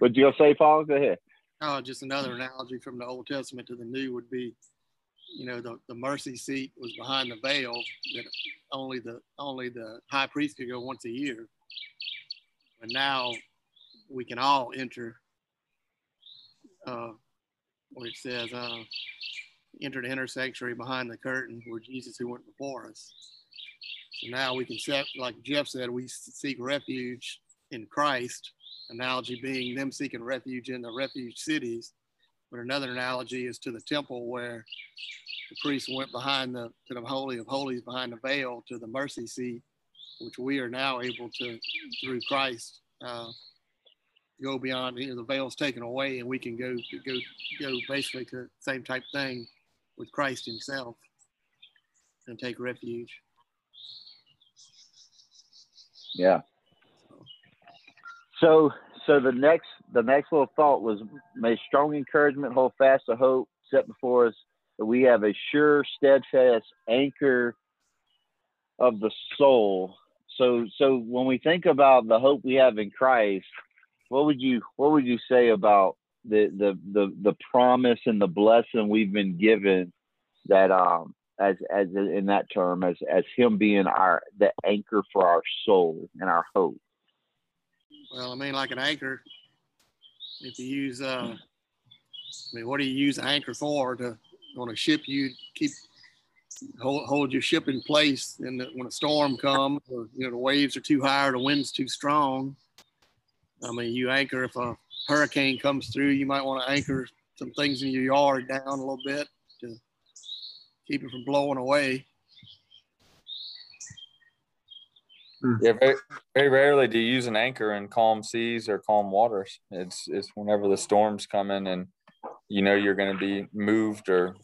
what you say, Paul? Go ahead. Oh, just another analogy from the Old Testament to the New would be you know, the, the mercy seat was behind the veil that only the only the high priest could go once a year. But now we can all enter uh, where it says, uh, enter the inner sanctuary behind the curtain where Jesus who went before us. So now we can set, like Jeff said, we seek refuge in Christ, analogy being them seeking refuge in the refuge cities. But another analogy is to the temple where the priest went behind the to the holy of holies behind the veil to the mercy seat, which we are now able to through Christ uh, go beyond. You know, the veil's taken away, and we can go go go basically to the same type thing with Christ Himself and take refuge. Yeah. So so the next the next little thought was may strong encouragement hold fast the hope set before us that we have a sure, steadfast anchor of the soul. So, so when we think about the hope we have in Christ, what would you what would you say about the the the, the promise and the blessing we've been given that um as as in that term as as him being our the anchor for our soul and our hope well i mean like an anchor if you use uh i mean what do you use an anchor for to on a ship, you keep hold, hold your ship in place. And when a storm comes, or you know the waves are too high or the wind's too strong, I mean, you anchor. If a hurricane comes through, you might want to anchor some things in your yard down a little bit to keep it from blowing away. Hmm. Yeah, very, very rarely do you use an anchor in calm seas or calm waters. It's it's whenever the storms come in and you know you're going to be moved or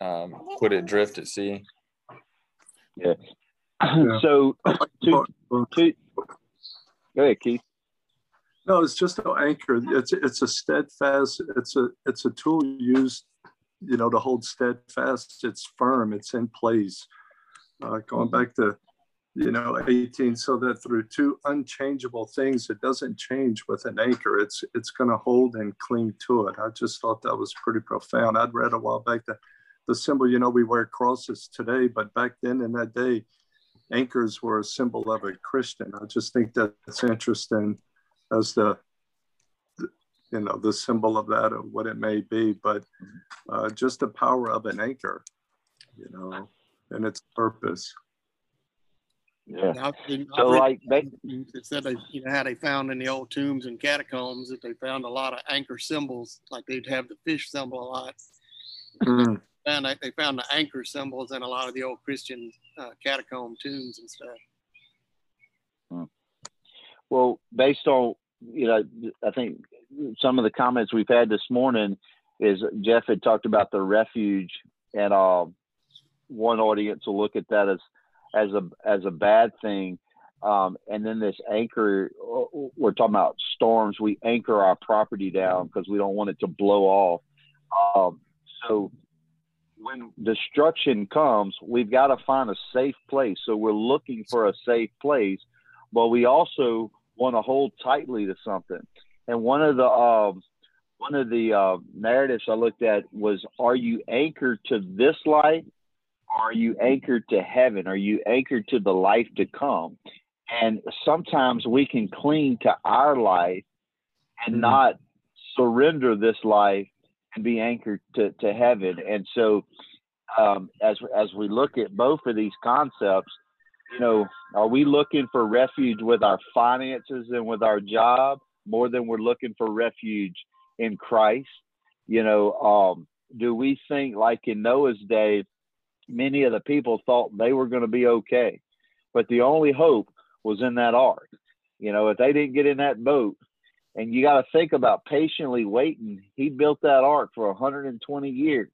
um, put it drift at sea. Yeah. So, to, to, go ahead, Keith. No, it's just an anchor. It's it's a steadfast. It's a it's a tool used, you know, to hold steadfast. It's firm. It's in place. Uh, going back to you know 18 so that through two unchangeable things it doesn't change with an anchor. It's it's going to hold and cling to it. I just thought that was pretty profound. I'd read a while back that the symbol you know we wear crosses today but back then in that day anchors were a symbol of a christian. I just think that's interesting as the you know the symbol of that or what it may be but uh, just the power of an anchor you know and its purpose yeah. so like they it said they you know how they found in the old tombs and catacombs that they found a lot of anchor symbols, like they'd have the fish symbol a lot. Mm. and they found the anchor symbols in a lot of the old Christian uh, catacomb tombs and stuff. Hmm. Well, based on you know, I think some of the comments we've had this morning is Jeff had talked about the refuge, and uh, one audience will look at that as as a as a bad thing. Um, and then this anchor, we're talking about storms. We anchor our property down because we don't want it to blow off. Um, so when destruction comes, we've got to find a safe place. So we're looking for a safe place, but we also want to hold tightly to something. And one of the um, one of the uh, narratives I looked at was, "Are you anchored to this life are you anchored to heaven? Are you anchored to the life to come? And sometimes we can cling to our life and mm-hmm. not surrender this life and be anchored to, to heaven. And so, um, as as we look at both of these concepts, you know, are we looking for refuge with our finances and with our job more than we're looking for refuge in Christ? You know, um, do we think like in Noah's day, many of the people thought they were going to be okay, but the only hope was in that ark. You know, if they didn't get in that boat, and you got to think about patiently waiting. He built that ark for 120 years.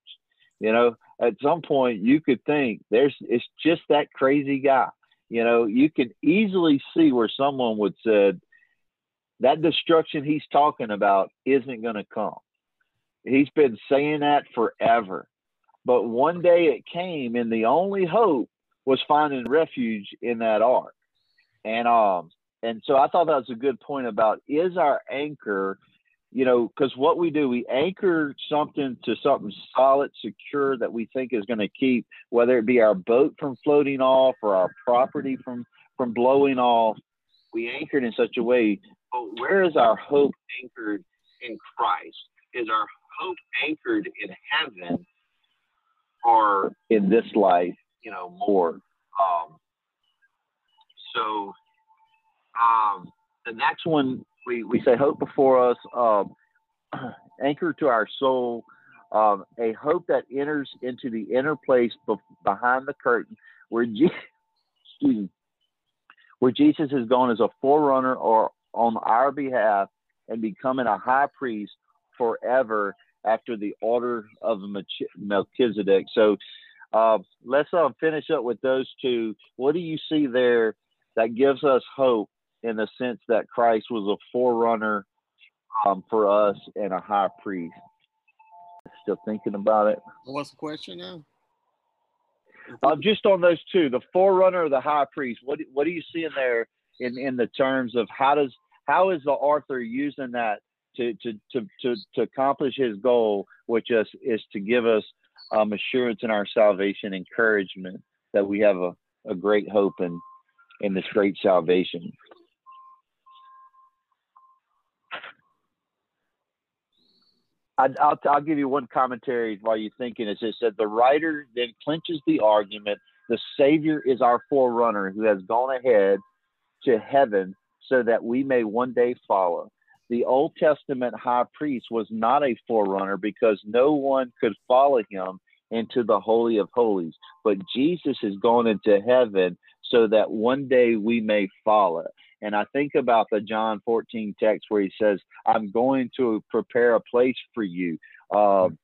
You know, at some point you could think there's it's just that crazy guy. You know, you can easily see where someone would said that destruction he's talking about isn't going to come. He's been saying that forever. But one day it came, and the only hope was finding refuge in that ark. And um, and so I thought that was a good point about is our anchor, you know, because what we do, we anchor something to something solid, secure that we think is going to keep, whether it be our boat from floating off or our property from from blowing off. We anchored in such a way. But where is our hope anchored in Christ? Is our hope anchored in heaven or in this life? You know, more. Um, so um, the next one we, we say hope before us, um, anchor to our soul, um, a hope that enters into the inner place be- behind the curtain where me, where Jesus has gone as a forerunner or on our behalf and becoming a high priest forever after the order of Melchizedek. So uh, let's uh, finish up with those two. What do you see there that gives us hope in the sense that Christ was a forerunner um, for us and a high priest. Still thinking about it. What's the question now? Uh, just on those two, the forerunner or the high priest. What what do you see in there in in the terms of how does how is the author using that to to to to, to accomplish his goal, which is is to give us um, assurance in our salvation, encouragement that we have a, a great hope in in this great salvation. I, will I'll give you one commentary while you're thinking. It said the writer then clinches the argument: the Savior is our forerunner who has gone ahead to heaven so that we may one day follow. The Old Testament high priest was not a forerunner because no one could follow him into the Holy of Holies. But Jesus has gone into heaven so that one day we may follow. And I think about the John 14 text where he says, I'm going to prepare a place for you. Um,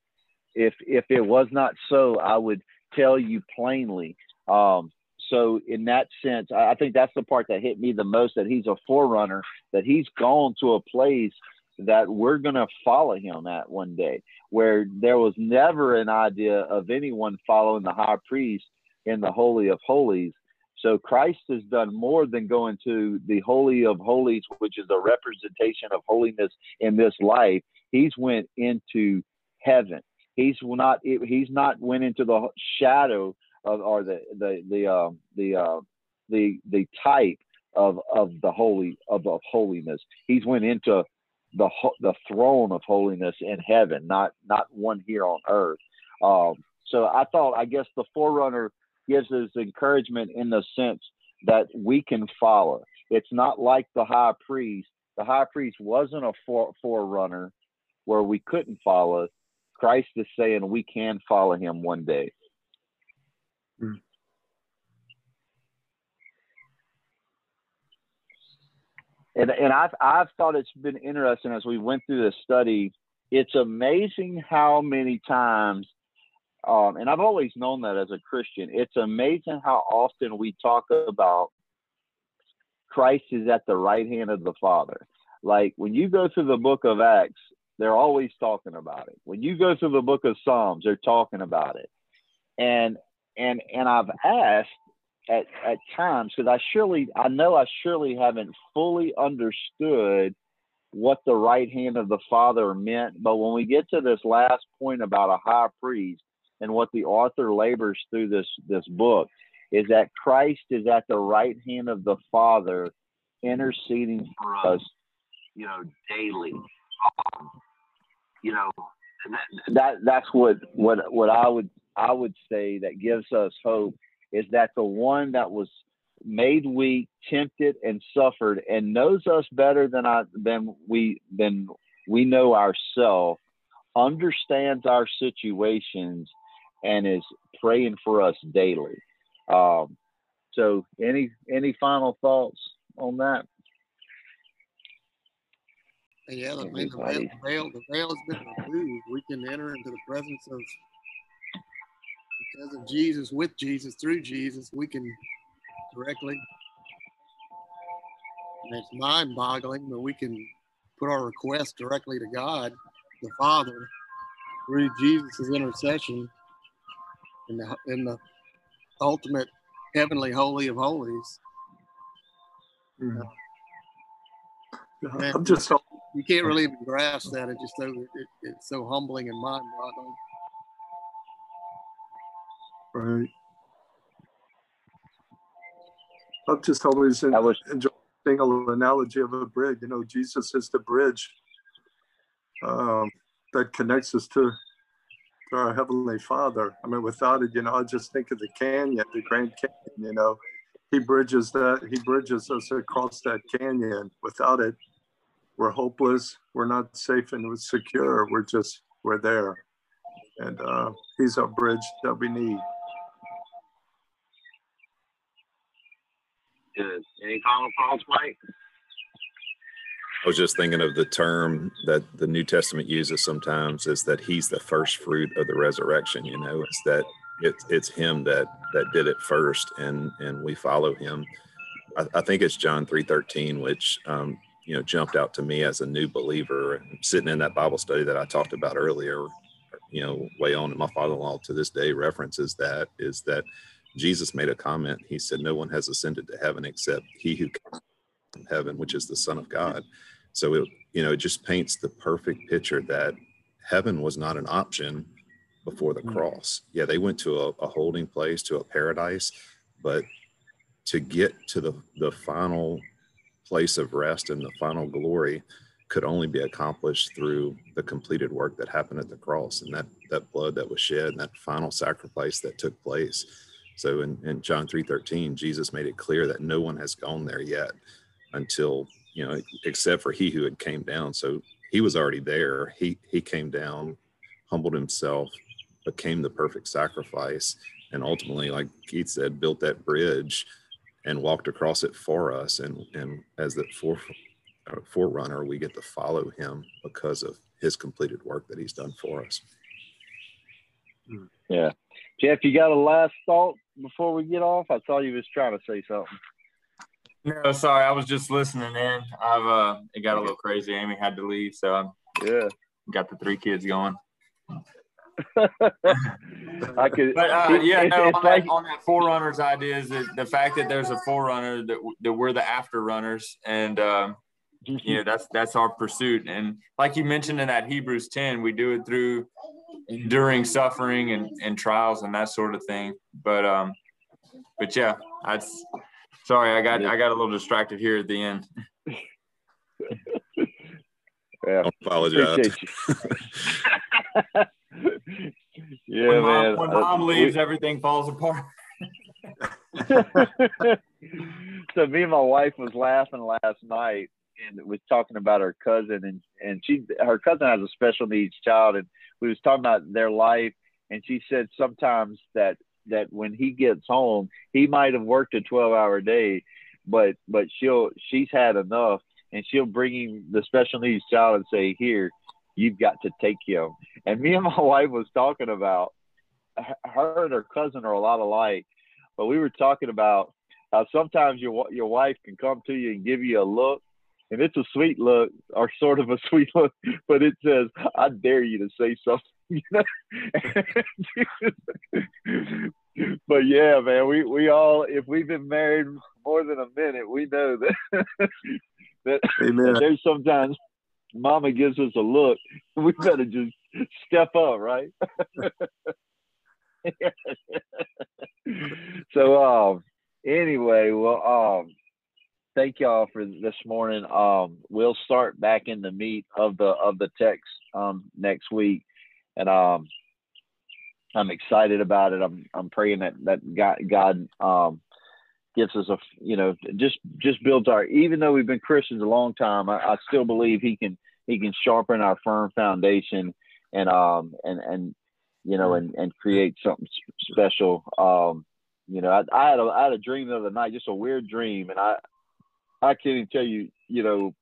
if, if it was not so, I would tell you plainly. Um, so in that sense, I think that's the part that hit me the most that he's a forerunner, that he's gone to a place that we're going to follow him at one day, where there was never an idea of anyone following the high priest in the Holy of Holies. So Christ has done more than going to the Holy of Holies, which is a representation of holiness in this life. He's went into heaven. He's not. He's not went into the shadow of or the the the uh, the uh, the the type of of the holy of, of holiness. He's went into the the throne of holiness in heaven, not not one here on earth. Um, so I thought, I guess the forerunner gives us encouragement in the sense that we can follow. It's not like the high priest. The high priest wasn't a for, forerunner where we couldn't follow. Christ is saying we can follow him one day. Mm. And, and I've, I've thought it's been interesting as we went through this study. It's amazing how many times um, and I've always known that as a Christian. It's amazing how often we talk about Christ is at the right hand of the Father. Like when you go through the book of Acts, they're always talking about it. When you go through the book of Psalms, they're talking about it. And and and I've asked at at times because I surely I know I surely haven't fully understood what the right hand of the Father meant. But when we get to this last point about a high priest, and what the author labors through this this book is that Christ is at the right hand of the Father, interceding for us, you know, daily. Um, you know, that, that that's what what what I would I would say that gives us hope is that the one that was made weak, tempted, and suffered, and knows us better than I than we than we know ourselves, understands our situations, and is praying for us daily. Um, so, any any final thoughts on that? Yeah, the, the, veil, the, veil, the veil has been removed. We can enter into the presence of because of Jesus, with Jesus, through Jesus, we can directly. And it's mind boggling, but we can put our request directly to God, the Father, through Jesus' intercession in the, in the ultimate heavenly holy of holies. Mm. Uh, I'm just you can't really even grasp that. It's just so it, it's so humbling and mind boggling. Right. I've just always en- was, enjoyed the single analogy of a bridge. You know, Jesus is the bridge um, that connects us to, to our Heavenly Father. I mean, without it, you know, I just think of the canyon, the Grand Canyon, you know, he bridges that, he bridges us across that canyon. Without it, we're hopeless, we're not safe and secure. We're just, we're there. And uh, he's our bridge that we need. Any final thoughts, Mike? I was just thinking of the term that the New Testament uses sometimes is that he's the first fruit of the resurrection. You know, it's that it's it's him that that did it first, and and we follow him. I, I think it's John three thirteen, which um, you know jumped out to me as a new believer sitting in that Bible study that I talked about earlier. You know, way on, my father-in-law to this day references that is that Jesus made a comment. He said, No one has ascended to heaven except he who comes from heaven, which is the Son of God. So it, you know, it just paints the perfect picture that heaven was not an option before the hmm. cross. Yeah, they went to a, a holding place, to a paradise, but to get to the, the final place of rest and the final glory could only be accomplished through the completed work that happened at the cross and that that blood that was shed and that final sacrifice that took place so in, in John 3:13, Jesus made it clear that no one has gone there yet until, you know, except for he who had came down. So he was already there. He he came down, humbled himself, became the perfect sacrifice, and ultimately, like Keith said, built that bridge and walked across it for us. And and as the fore, uh, forerunner, we get to follow him because of his completed work that he's done for us. Yeah. Jeff, you got a last thought before we get off? I saw you was trying to say something. No, sorry, I was just listening in. I've uh, it got a little crazy. Amy had to leave, so I'm yeah got the three kids going. I could, but uh, yeah, no, on, like, that, on that forerunners idea is that the fact that there's a forerunner that that we're the after runners, and um, you know that's that's our pursuit. And like you mentioned in that Hebrews 10, we do it through enduring suffering and, and trials and that sort of thing. But um, but yeah, I sorry, I got I got a little distracted here at the end. yeah, I apologize. yeah, when man. Mom, when mom uh, leaves, we, everything falls apart. so me and my wife was laughing last night and was talking about her cousin and and she her cousin has a special needs child and we was talking about their life, and she said sometimes that that when he gets home, he might have worked a twelve hour day, but but she'll she's had enough, and she'll bring him the special needs child and say, "Here, you've got to take him." And me and my wife was talking about her and her cousin are a lot alike, but we were talking about how sometimes your your wife can come to you and give you a look and it's a sweet look or sort of a sweet look, but it says, "I dare you to say something." but yeah, man, we we all if we've been married more than a minute, we know that that, that there's sometimes Mama gives us a look, we better just step up, right? so um anyway, well um thank y'all for this morning. Um, we'll start back in the meat of the of the text um, next week, and um, I'm excited about it. I'm I'm praying that that God, God um, gets us a you know just just builds our even though we've been Christians a long time, I, I still believe he can he can sharpen our firm foundation and um and and you know and and create something special. Um, you know, I, I had a I had a dream the other night, just a weird dream, and I I can't even tell you you know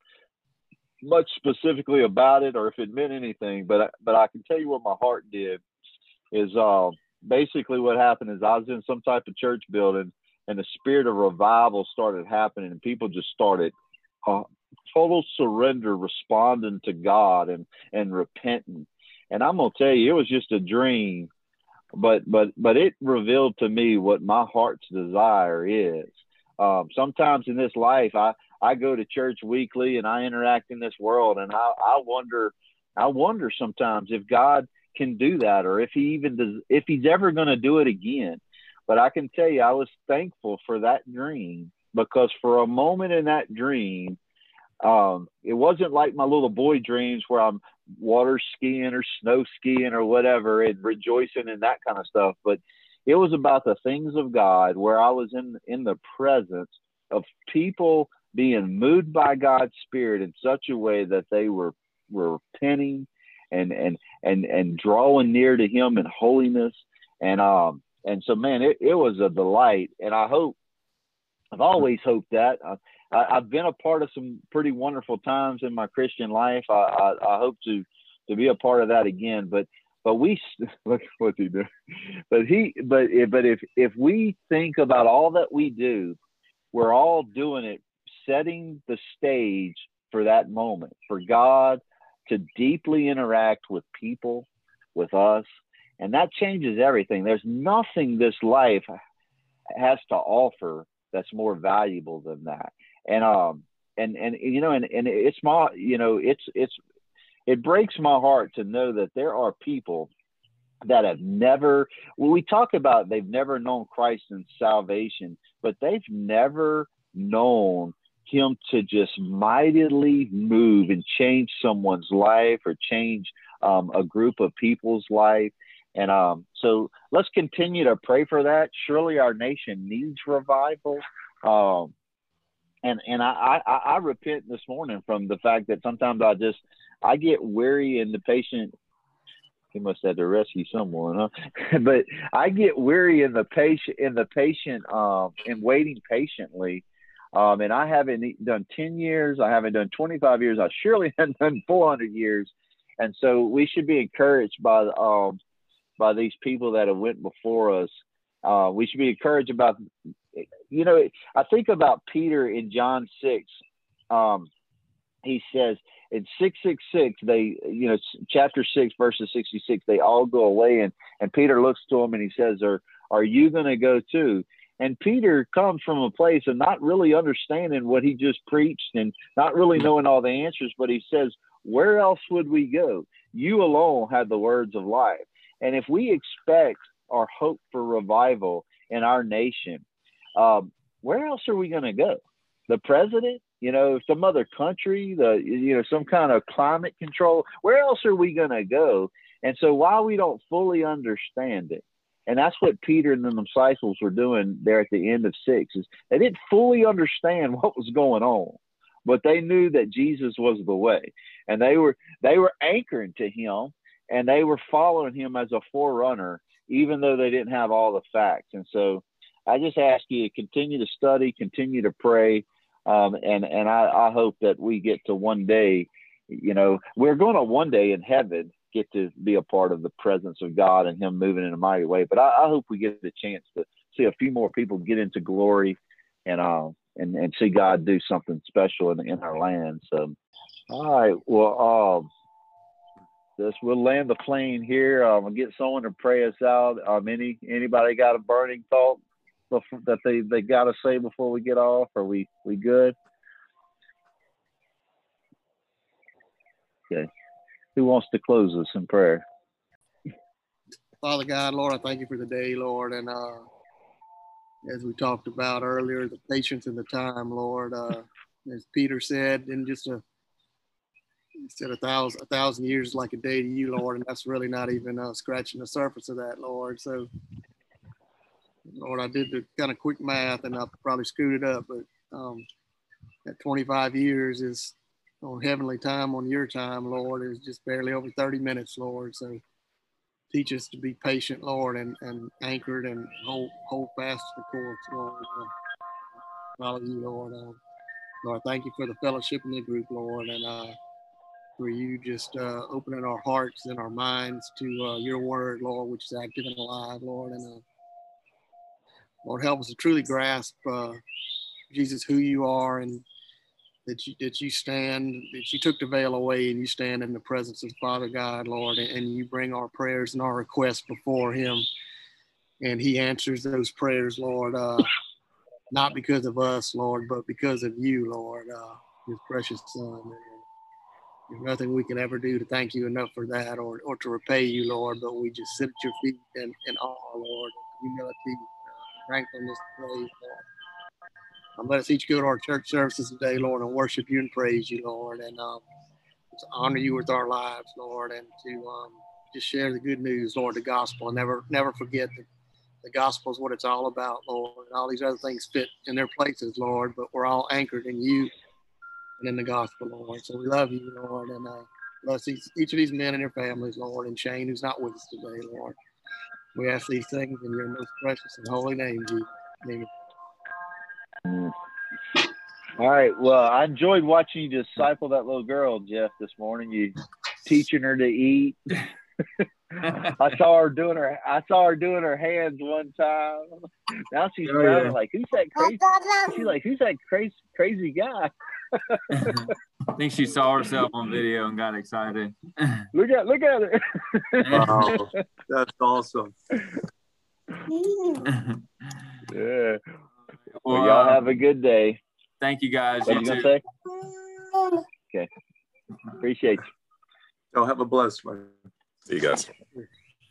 much specifically about it or if it meant anything, but but I can tell you what my heart did is uh, basically what happened is I was in some type of church building and the spirit of revival started happening and people just started uh, total surrender responding to god and and repenting. And i'm gonna tell you it was just a dream but but but it revealed to me what my heart's desire is um, sometimes in this life i i go to church weekly and i interact in this world and i i wonder i wonder sometimes if god can do that or if he even does if he's ever going to do it again but I can tell you, I was thankful for that dream because for a moment in that dream, um, it wasn't like my little boy dreams where I'm water skiing or snow skiing or whatever and rejoicing and that kind of stuff. But it was about the things of God where I was in in the presence of people being moved by God's Spirit in such a way that they were were repenting and and and and drawing near to Him in holiness. And um, and so, man, it, it was a delight. And I hope, I've always hoped that. I, I, have been a part of some pretty wonderful times in my Christian life. I, I, I hope to to be a part of that again. But but we look what he did. But he but but if if we think about all that we do, we're all doing it, setting the stage for that moment for God to deeply interact with people, with us, and that changes everything. There's nothing this life has to offer that's more valuable than that. And um and and you know and and it's my you know it's it's it breaks my heart to know that there are people that have never well we talk about they've never known Christ and salvation, but they've never known him to just mightily move and change someone's life or change um, a group of people's life and um, so let's continue to pray for that. Surely our nation needs revival. Um, and and I, I, I repent this morning from the fact that sometimes I just I get weary and the patient he must have to rescue someone, huh? but I get weary in the patient in the patient um in waiting patiently. Um, and I haven't done 10 years. I haven't done 25 years. I surely haven't done 400 years. And so we should be encouraged by um, by these people that have went before us. Uh, we should be encouraged about, you know, I think about Peter in John 6. Um, he says in 666, they, you know, chapter 6, verses 66, they all go away. And, and Peter looks to him and he says, Are, are you going to go too? And Peter comes from a place of not really understanding what he just preached and not really knowing all the answers, but he says, Where else would we go? You alone have the words of life. And if we expect or hope for revival in our nation, um, where else are we going to go? The president, you know, some other country, the you know, some kind of climate control. Where else are we going to go? And so while we don't fully understand it, and that's what Peter and the disciples were doing there at the end of six, is they didn't fully understand what was going on, but they knew that Jesus was the way, and they were they were anchoring to him and they were following him as a forerunner, even though they didn't have all the facts. And so I just ask you to continue to study, continue to pray, um, and and I, I hope that we get to one day, you know, we're going to one day in heaven get to be a part of the presence of God and Him moving in a mighty way. But I, I hope we get the chance to see a few more people get into glory and uh, and and see God do something special in in our land. So, all right, well. Um, this. We'll land the plane here. Um, I'll get someone to pray us out. Um, any anybody got a burning thought that they they got to say before we get off? Are we we good? Okay. Who wants to close us in prayer? Father God, Lord, I thank you for the day, Lord, and uh, as we talked about earlier, the patience and the time, Lord. Uh, as Peter said, in just a said a thousand a thousand years like a day to you, Lord, and that's really not even uh, scratching the surface of that, Lord. So Lord, I did the kind of quick math and I probably screwed it up, but um, that 25 years is on heavenly time on your time, Lord, is just barely over 30 minutes, Lord. So teach us to be patient, Lord, and, and anchored and hold, hold fast to the course, Lord. Uh, follow you, Lord. Uh, Lord, thank you for the fellowship in the group, Lord, and uh, for you just uh, opening our hearts and our minds to uh, your word, Lord, which is active and alive, Lord. And uh, Lord, help us to truly grasp, uh, Jesus, who you are and that you, that you stand, that you took the veil away and you stand in the presence of Father God, Lord, and you bring our prayers and our requests before Him. And He answers those prayers, Lord, uh, not because of us, Lord, but because of you, Lord, uh, His precious Son. There's nothing we can ever do to thank you enough for that or, or to repay you, Lord, but we just sit at your feet in, in awe, Lord, humility, thankfulness, praise, Lord. Let us each go to our church services today, Lord, and worship you and praise you, Lord, and um, to honor you with our lives, Lord, and to um, just share the good news, Lord, the gospel, and never never forget that the gospel is what it's all about, Lord. And all these other things fit in their places, Lord, but we're all anchored in you and in the gospel, Lord. So we love you, Lord, and uh, bless each, each of these men and their families, Lord, and Shane, who's not with us today, Lord. We ask these things in your most precious and holy name, Jesus. Amen. All right. Well, I enjoyed watching you disciple that little girl, Jeff, this morning. You teaching her to eat. I saw her doing her. I saw her doing her hands one time. Now she's Oh, yeah. like, "Who's that crazy?" She's like, "Who's that crazy crazy guy?" I think she saw herself on video and got excited. Look at look at her. Wow, that's awesome. yeah. well, Well, y'all uh, have a good day. thank you guys. What You you gonna too. say? Okay. Appreciate you. Y'all have a blessed one. See you guys.